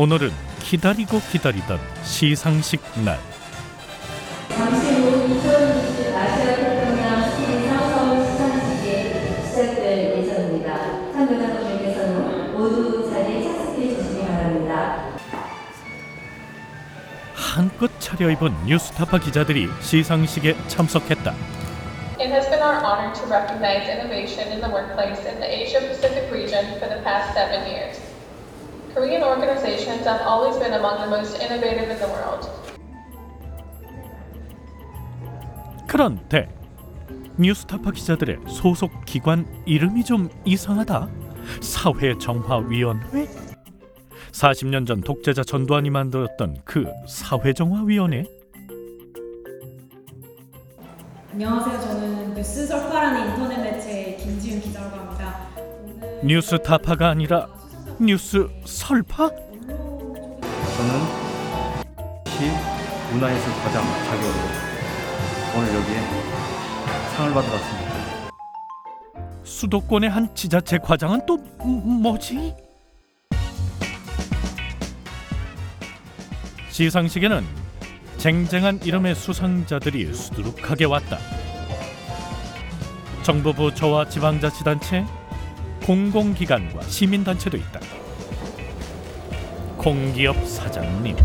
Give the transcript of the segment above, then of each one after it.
오늘은 기다리고 기다리던 시상식 날. 후2020 아시아 태평양 시상 서울 시상식이 시작될 예정입니다. 참여자분들께서는 모두 자리에 착석해 주시기 바랍니다. 한껏 차려입은 뉴스타파 기자들이 시상식에 참석했다. It has been our honor to recognize innovation in the workplace in the Asia Pacific region for the past seven years. Korean organizations have always been among the most innovative in the world. 그런데 뉴스타파 기자들의 소속 기관 이름이 좀 이상하다. 사회정화위원회? 40년 전 독재자 전두환이 만들었던 그 사회정화위원회? 안녕하세요. 저는 뉴스 설파라는 인터넷 매체 김지윤 기자라고 합니다. 오늘 뉴스타파가 아니라 뉴스 설파? 저는 시 문화예술 과장 자격으로 오늘 여기에 상을 받으러 왔습니다. 수도권의 한 지자체 과장은 또 음, 뭐지? 시상식에는 쟁쟁한 이름의 수상자들이 수두룩하게 왔다. 정부 부처와 지방자치단체, 공공기관과 시민단체도 있다. 공기업 사장님,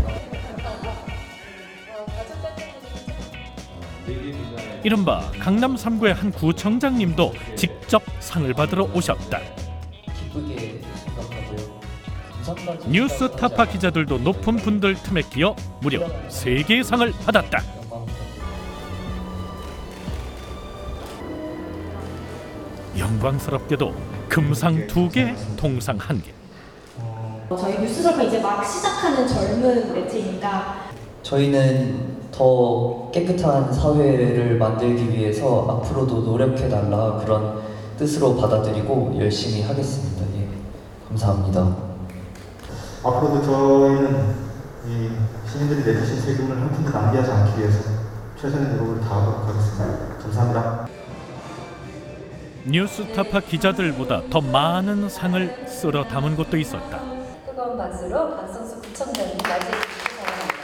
이른바 강남 3구의 한 구청장님도 직접 상을 받으러 오셨다. 뉴스타파 기자들도 높은 분들 틈에 끼어 무려 세 개의 상을 받았다. 영광스럽게도 금상 두 개 동상 한 개 저희 뉴스 설파 이제 막 시작하는 젊은 매체입니다. 저희는 더 깨끗한 사회를 만들기 위해서 앞으로도 노력해 달라 그런 뜻으로 받아들이고 열심히 하겠습니다. 예. 감사합니다. 앞으로도 저희는 이 시민들이 내주신 세금을 한 푼도 낭비하지 않기 위해서 최선의 노력을 다하도록 하겠습니다. 감사합니다. 뉴스타파 기자들보다 더 많은 상을 쓸어 담은 곳도 있었다. 뜨거운 박수로 박성수 구청장님 맞이해 주시기 바랍니다.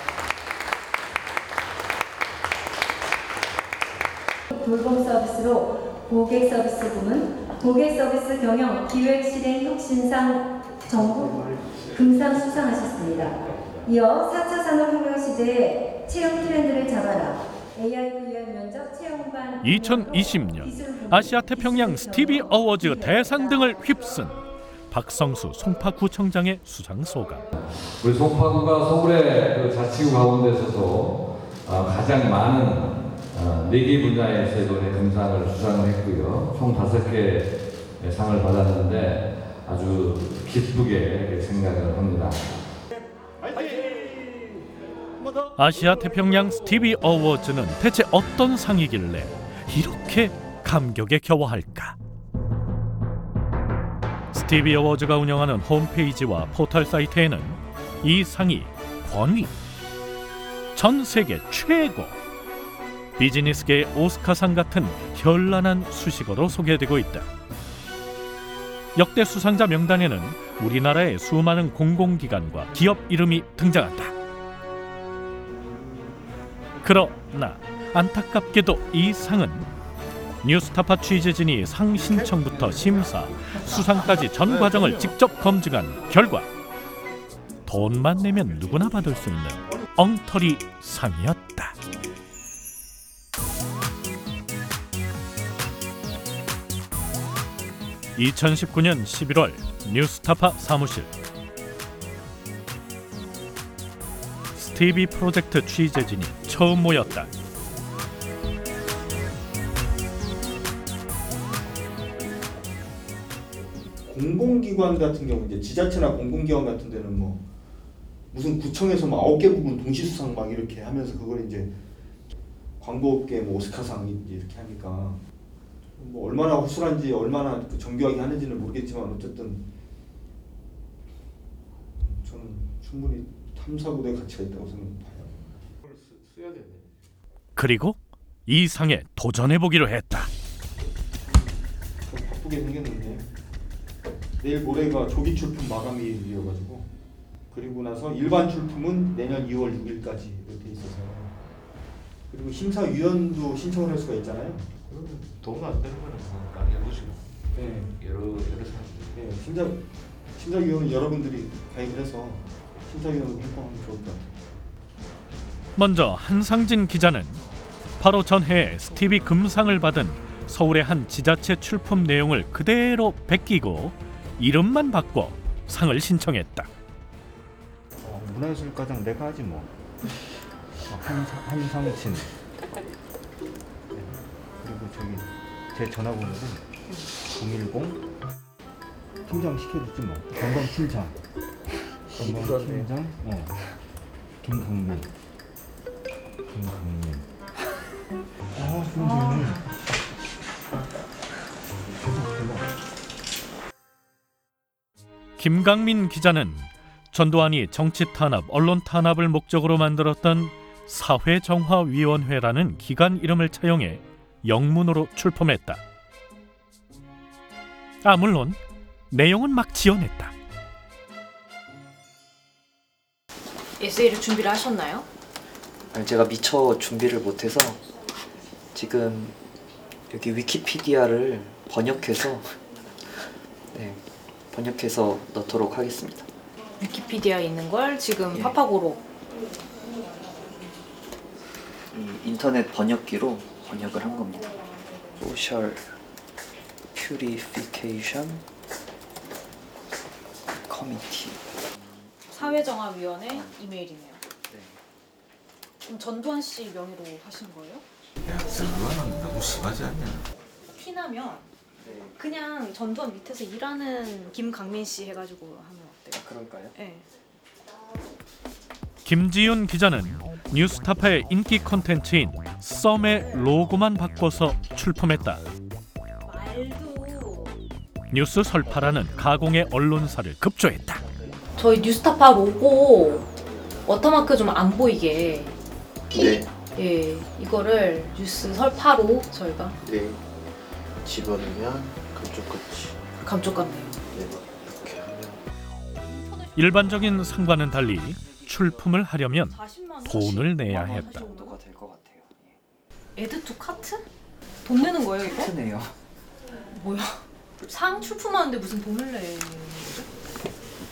돌봄 서비스로 고객 서비스 부문, 고객 서비스 경영 기획 실행 혁신상 정부 금상 수상하셨습니다. 이어 4차 산업혁명 시대의 채용 트렌드를 잡아라. AIVR 면접 채용반 2020년 아시아 태평양 스티비 어워즈 대상 등을 휩쓴 박성수 송파구청장의 수상 소감. 우리 송파구가 서울의 그 자치구 가운데서도 어, 가장 많은 어, 네개 분야에서 이번에 금상을 수상을 했고요. 총 다섯 개 상을 받았는데 아주 기쁘게 생각을 합니다. 아시아 태평양 스티비 어워즈는 대체 어떤 상이길래 이렇게 감격에 겨워할까? 스티비 어워즈가 운영하는 홈페이지와 포털 사이트에는 이 상이 권위, 전 세계 최고, 비즈니스계의 오스카상 같은 현란한 수식어로 소개되고 있다. 역대 수상자 명단에는 우리나라의 수많은 공공기관과 기업 이름이 등장한다. 그러나 안타깝게도 이 상은 뉴스타파 취재진이 상 신청부터 심사, 수상까지 전 과정을 직접 검증한 결과 돈만 내면 누구나 받을 수 있는 엉터리 상이었다. (2019년 11월) 뉴스타파 사무실 스티비 프로젝트 취재진이 처음 모였다. 공공기관 같은 경우 이제 지자체나 공공기관 같은 데는 뭐 무슨 구청에서 뭐 아홉 개 부분 동시 수상 막 이렇게 하면서 그걸 이제 광고업계 뭐 오스카상 이제 이렇게 하니까 뭐 얼마나 허술한지 얼마나 그 정교하게 하는지는 모르겠지만 어쨌든 저는 충분히 탐사보도의 가치가 있다고 생각해요. 그리고 이 상에 도전해 보기로 했다. 좀 바쁘게 생겼는데 내일 모레가 조기 출품 마감일이어가지고 그리고 나서 일반 출품은 내년 2월 6일까지 돼 있어서 그리고 심사위원도 신청을 할 수가 있잖아요. 도움 안 되는 거는 뭐 나중에 보시고 네. 여러 여러 사람들이 네, 심사 심사위원은 여러분들이 가입을 해서 심사위원으로 활동하면 좋을 것 같아요. 먼저 한상진 기자는 바로 전해 스티비 금상을 받은 서울의 한 지자체 출품 내용을 그대로 베끼고 이름만 바꿔 상을 신청했다. 어, 문화예술과장 내가 하지 뭐. 어, 한 한상친. 네. 그리고 저기 제 전화번호는 010 팀장 시켜줬지 뭐. 건강 팀장. 건강 팀장. 어. 김강민. 김강민. 아, 김강민. 김강민 기자는 전두환이 정치 탄압, 언론 탄압을 목적으로 만들었던 사회정화위원회라는 기관 이름을 차용해 영문으로 출품했다. 아 물론 내용은 막 지어냈다. 에세이를 준비를 하셨나요? 아니, 제가 미처 준비를 못해서 지금 여기 위키피디아를 번역해서 네, 번역해서 넣도록 하겠습니다. 위키피디아에 있는 걸 지금 예. 파파고로 이 인터넷 번역기로 번역을 한 겁니다. Social Purification Committee. 사회정화위원회 이메일이네요. 네. 그럼 전두환 씨 명의로 하신 거예요? 야 전두환은 너무 심하지 않냐? 티나면 그냥 전두환 밑에서 일하는 김강민 씨 해가지고 하면 어때요? 그럴까요? 네. 김지윤 기자는 뉴스타파의 인기 콘텐츠인 썸의 로고만 바꿔서 출품했다. 말도 뉴스 설파라는 가공의 언론사를 급조했다. 저희 뉴스타파 로고 워터마크 좀 안 보이게 네. 예 이거를 뉴스 설파로 저희가 네. 집어넣으면 그쪽 끝이 감쪽 같네요. 네. 이렇게 하면 일반적인 상과는 달리 출품을 하려면 40만 원? 돈을 내야 이 했다. 정도가? 될 것 같아요. Add to cart? 돈 내는 거예요 이거? 크네요. 뭐야? 상 출품하는데 무슨 돈을 내?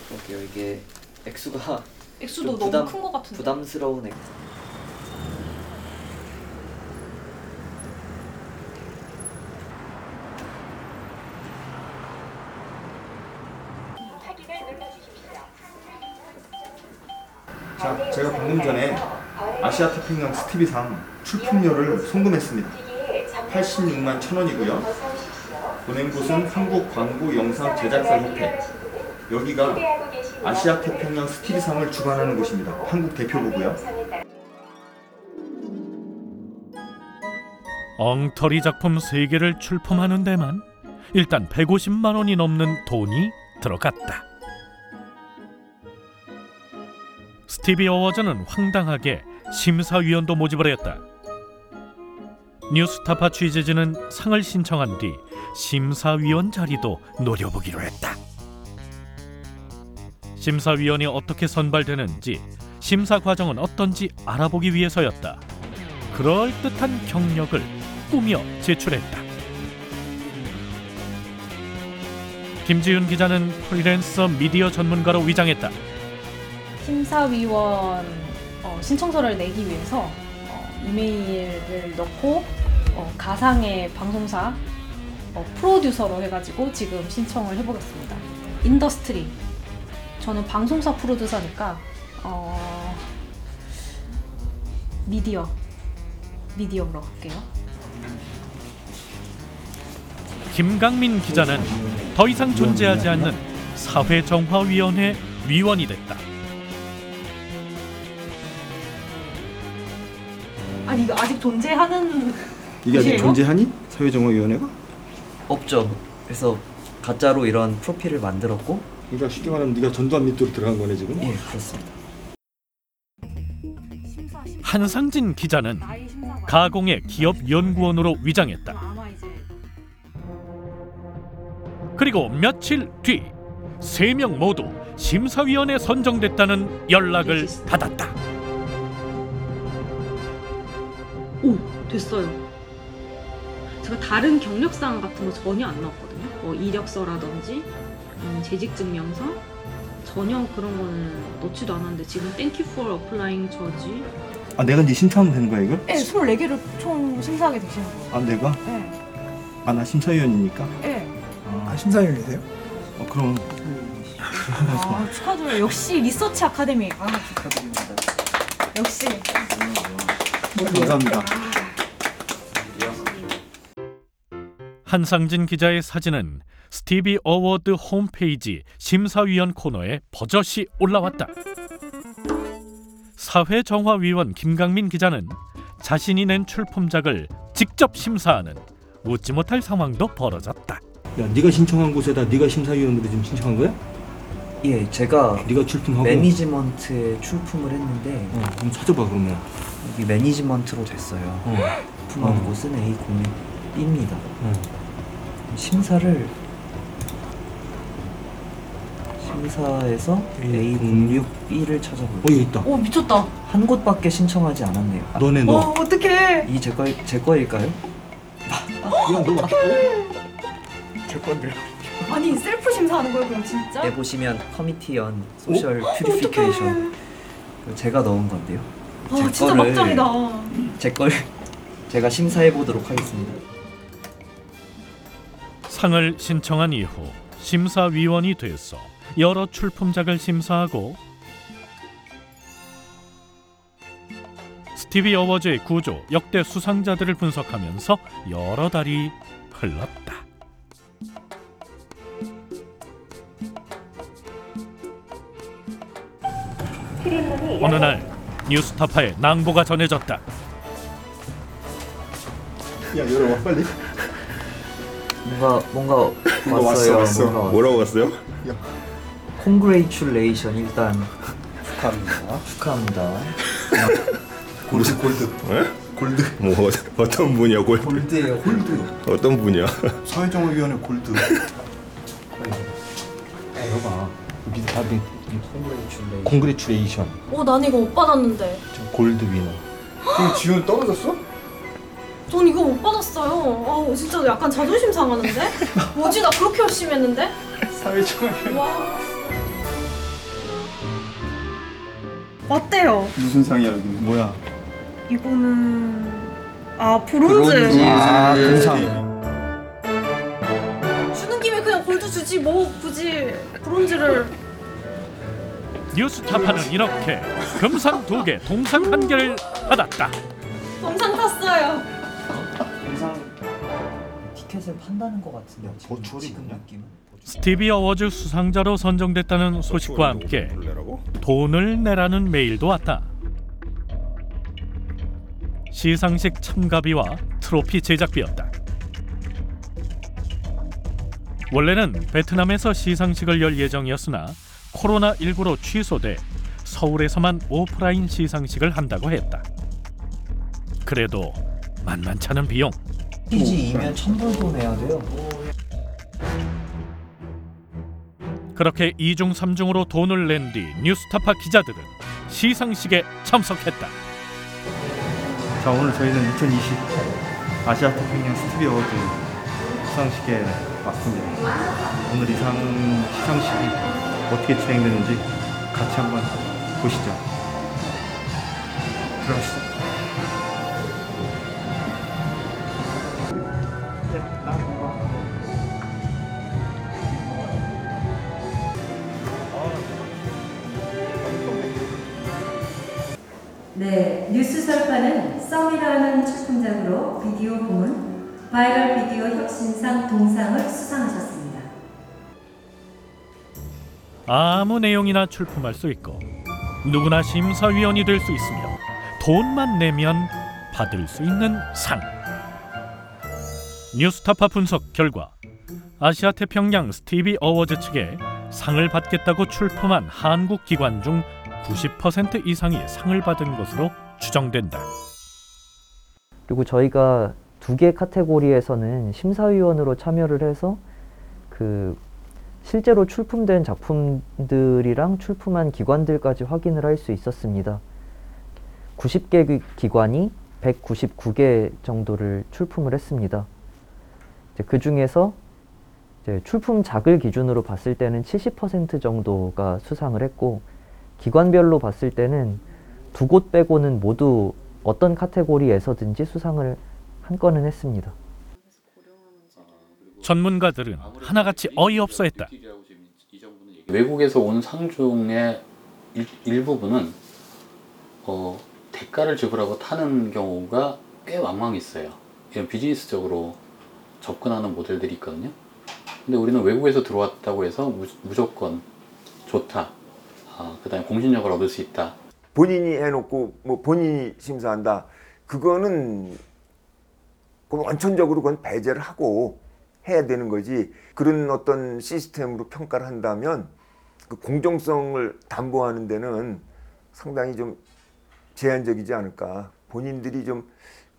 그러게요. 이게 액수가 액수도 좀 너무 부담- 큰 거 같은데. 부담스러운 액수. 자, 제가 방금 전에 아시아 태평양 스티비상 출품료를 송금했습니다. 86만 천 원이고요. 보낸 곳은 한국 광고 영상 제작사 협회. 여기가 아시아 태평양 스티비상을 주관하는 곳입니다. 한국 대표부고요. 엉터리 작품 세개를 출품하는 데만 일단 150만 원이 넘는 돈이 들어갔다. 스티비 어워즈는 황당하게 심사위원도 모집을 했다. 뉴스타파 취재진은 상을 신청한 뒤 심사위원 자리도 노려보기로 했다. 심사위원이 어떻게 선발되는지 심사 과정은 어떤지 알아보기 위해서였다. 그럴듯한 경력을 꾸며 제출했다. 김지윤 기자는 프리랜서 미디어 전문가로 위장했다. 심사위원 어, 신청서를 내기 위해서 어, 이메일을 넣고 어, 가상의 방송사 어, 프로듀서로 해가지고 지금 신청을 해보겠습니다. industry 저는 방송사 프로듀서니까 어, 미디어 미디어로 할게요. 김강민 기자는 더 이상 존재하지 않는 사회정화위원회 위원이 됐다. 아니 이거 아직 존재하는 이게 아직? 존재하니? 사회정화위원회가? 없죠. 그래서 가짜로 이런 프로필을 만들었고 그러니까 쉽게 말하면 네가 전두환 밑으로 들어간 거네 지금? 예 그렇습니다. 한상진 기자는 가공의 기업 연구원으로 위장했다. 아마 이제 그리고 며칠 뒤 세 명 모두 심사위원에 선정됐다는 연락을 받았다. 오 됐어요. 제가 다른 경력사항 같은 거 전혀 안 넣었거든요. 뭐 이력서라든지 음, 재직증명서 전혀 그런 거는 넣지도 않았는데 지금 Thank you for applying judge 아 내가 이제 신청하면 되는 거야 이걸? 네, 24개를 총 심사하게 되시는 거예요. 아 내가? 네. 아 나 심사위원이니까. 네. 아 심사위원이세요? 어 그럼. 아, 축하드려요. 역시 리서치 아카데미. 아, 축하드립니다. 역시. 감사합니다. 한상진 기자의 사진은 스티비 어워드 홈페이지 심사위원 코너에 버젓이 올라왔다. 사회정화위원 김강민 기자는 자신이 낸 출품작을 직접 심사하는 웃지 못할 상황도 벌어졌다. 야 네가 신청한 곳에다 네가 심사위원으로 지금 신청한 거야? 예, 제가 네가 출품하고. 매니지먼트에 출품을 했는데 어 그럼 찾아봐 그러면. 여기 매니지먼트로 됐어요. 어. 출품한 어. 곳은 A01B입니다. 어. 심사를 심사에서 A06 A06B를 어 찾아볼게요. 여기 있다. 오, 미쳤다. 한 곳밖에 신청하지 않았네요. 아, 너네 어, 너. 어떡해. 이제 거, 제 거일까요? 야너 맞. 제 건데. 아니, 셀프 심사하는 거예요, 그럼 진짜? 에 보시면 Committee on Social Purification 제가 넣은 건데요. 아, 제 진짜 거를- 막장이다. 제 걸 제가 심사해 보도록 하겠습니다. 상을 신청한 이후 심사위원이 돼서 여러 출품작을 심사하고 스티비 어워즈의 구조, 역대 수상자들을 분석하면서 여러 달이 흘렀다. 어느 날 뉴스타파에 낭보가 전해졌다. 야 열어봐 빨리. 뭔가 뭔가 뭔가 왔어요. 왔어, 왔어. 뭔가 뭐라고 왔어요? Congratulation 일단 축하합니다. 축하합니다. 골드 골드. 골드. 뭐 어떤 분이야 골 골드예요. 골드. 어떤 분이야? 사회정화위원회 골드. 열어봐. 콩그레츄레이션. 어, 난 이거 못 받았는데. 골드 위너. 그럼 지훈 떨어졌어? 전 이거 못 받았어요. 아, 진짜 약간 자존심 상하는데? 뭐지, 나 그렇게 열심히 했는데? 사회정화위원. 와. 어때요? 무슨 상이야 여기? 뭐야? 이거는 아 브론즈. 아 금상. 주는 김에 그냥 골드 주지 뭐 굳이 브론즈를. 뉴스 타파는 이렇게 금상 두 개, 동상 한 개를 받았다. 동상 탔어요. 티켓을 판다는 것 같은데 지금, 버추얼이 지금 뭐냐? 느낌은 스티비 어워즈 수상자로 선정됐다는 소식과 함께 돈을 내라는 메일도 왔다. 시상식 참가비와 트로피 제작비였다. 원래는 베트남에서 시상식을 열 예정이었으나 코로나19로 취소돼 서울에서만 오프라인 시상식을 한다고 했다. 그래도 만만찮은 비용. PG2면 천불도 내야 돼요. 그렇게 이중삼중으로 돈을 낸 뒤 뉴스타파 기자들은 시상식에 참석했다. 자 오늘 저희는 2020 아시아 태평양 스티비 어워드 시상식에 왔습니다. 오늘 이 상 시상식이 어떻게 진행되는지 같이 한번 보시죠. 들어가시죠. 네, 뉴스 설파는 썸이라는 출품작으로 비디오 부문 바이럴 비디오 혁신상 동상을 수상하셨습니다. 아무 내용이나 출품할 수 있고 누구나 심사위원이 될 수 있으며 돈만 내면 받을 수 있는 상. 뉴스타파 분석 결과 아시아 태평양 스티비 어워즈 측에 상을 받겠다고 출품한 한국 기관 중 90% 이상이 상을 받은 것으로 추정된다. 그리고 저희가 두 개 카테고리에서는 심사위원으로 참여를 해서 그 실제로 출품된 작품들이랑 출품한 기관들까지 확인을 할 수 있었습니다. 90개 기관이 199개 정도를 출품을 했습니다. 그 중에서 출품작을 기준으로 봤을 때는 70% 정도가 수상을 했고 기관별로 봤을 때는 두 곳 빼고는 모두 어떤 카테고리에서든지 수상을 한 건은 했습니다. 전문가들은 하나같이 어이없어 했다. 외국에서 온 상 중에 일, 일부분은 어, 대가를 지불하고 타는 경우가 꽤 왕왕 있어요. 이런 비즈니스적으로 접근하는 모델들이 있거든요. 근데 우리는 외국에서 들어왔다고 해서 무, 무조건 좋다. 아, 그 다음에 공신력을 얻을 수 있다. 본인이 해놓고 뭐 본인이 심사한다. 그거는 그 원천적으로 그건 배제를 하고 해야 되는 거지. 그런 어떤 시스템으로 평가를 한다면 그 공정성을 담보하는 데는 상당히 좀 제한적이지 않을까. 본인들이 좀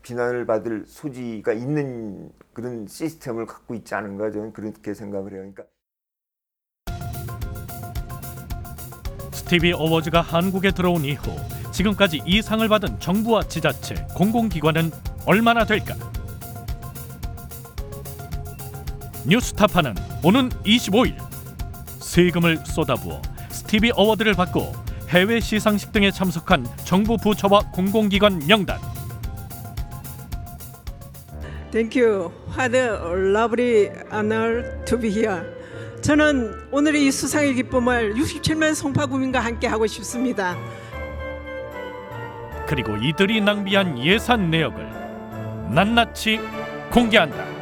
비난을 받을 소지가 있는 그런 시스템을 갖고 있지 않은가 저는 그렇게 생각을 해요. 그러니까 스티비 어워즈가 한국에 들어온 이후 지금까지 이 상을 받은 정부와 지자체, 공공기관은 얼마나 될까? 뉴스타파는 오는 25일 세금을 쏟아부어 스티비 어워드를 받고 해외 시상식 등에 참석한 정부 부처와 공공기관 명단 Thank you. What a lovely honor to be here. 저는 오늘 이 수상의 기쁨을 67만 송파구민과 함께 하고 싶습니다. 그리고 이들이 낭비한 예산 내역을 낱낱이 공개한다.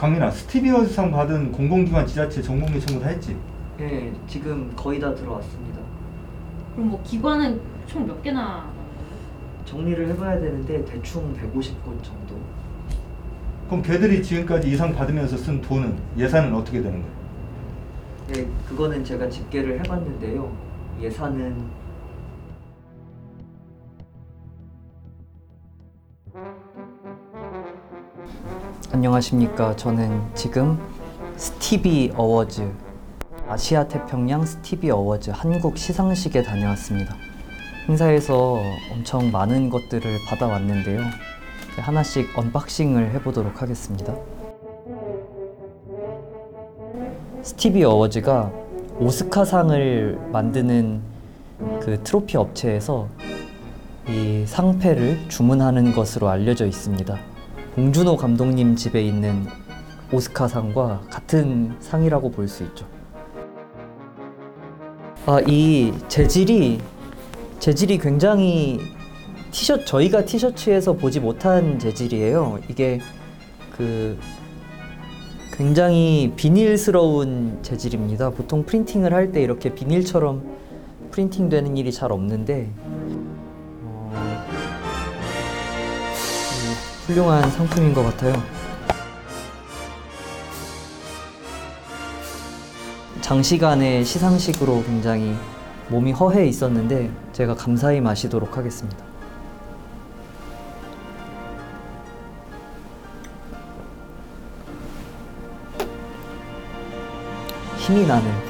강민아 스티비어상 받은 공공기관 지자체 청구 다 했지? 네, 지금 거의 다 들어왔습니다. 그럼 뭐 기관은 총 몇 개나? 정리를 해봐야 되는데 대충 150곳 정도. 그럼 걔들이 지금까지 이상 받으면서 쓴 돈은 예산은 어떻게 되는 거야? 네, 그거는 제가 집계를 해봤는데요. 예산은 안녕하십니까. 저는 지금 스티비 어워즈 아시아 태평양 스티비 어워즈 한국 시상식에 다녀왔습니다. 행사에서 엄청 많은 것들을 받아왔는데요. 하나씩 unboxing을 해보도록 하겠습니다. 스티비 어워즈가 오스카상을 만드는 그 트로피 업체에서 이 상패를 주문하는 것으로 알려져 있습니다. 봉준호 감독님 집에 있는 오스카상과 같은 상이라고 볼 수 있죠. 아, 이 재질이 재질이 굉장히 티셔츠 저희가 티셔츠에서 보지 못한 재질이에요. 이게 그 굉장히 비닐스러운 재질입니다. 보통 프린팅을 할 때 이렇게 비닐처럼 프린팅되는 일이 잘 없는데 훌륭한 상품인 것 같아요. 장시간의 시상식으로 굉장히 몸이 허해 있었는데 제가 감사히 마시도록 하겠습니다. 힘이 나는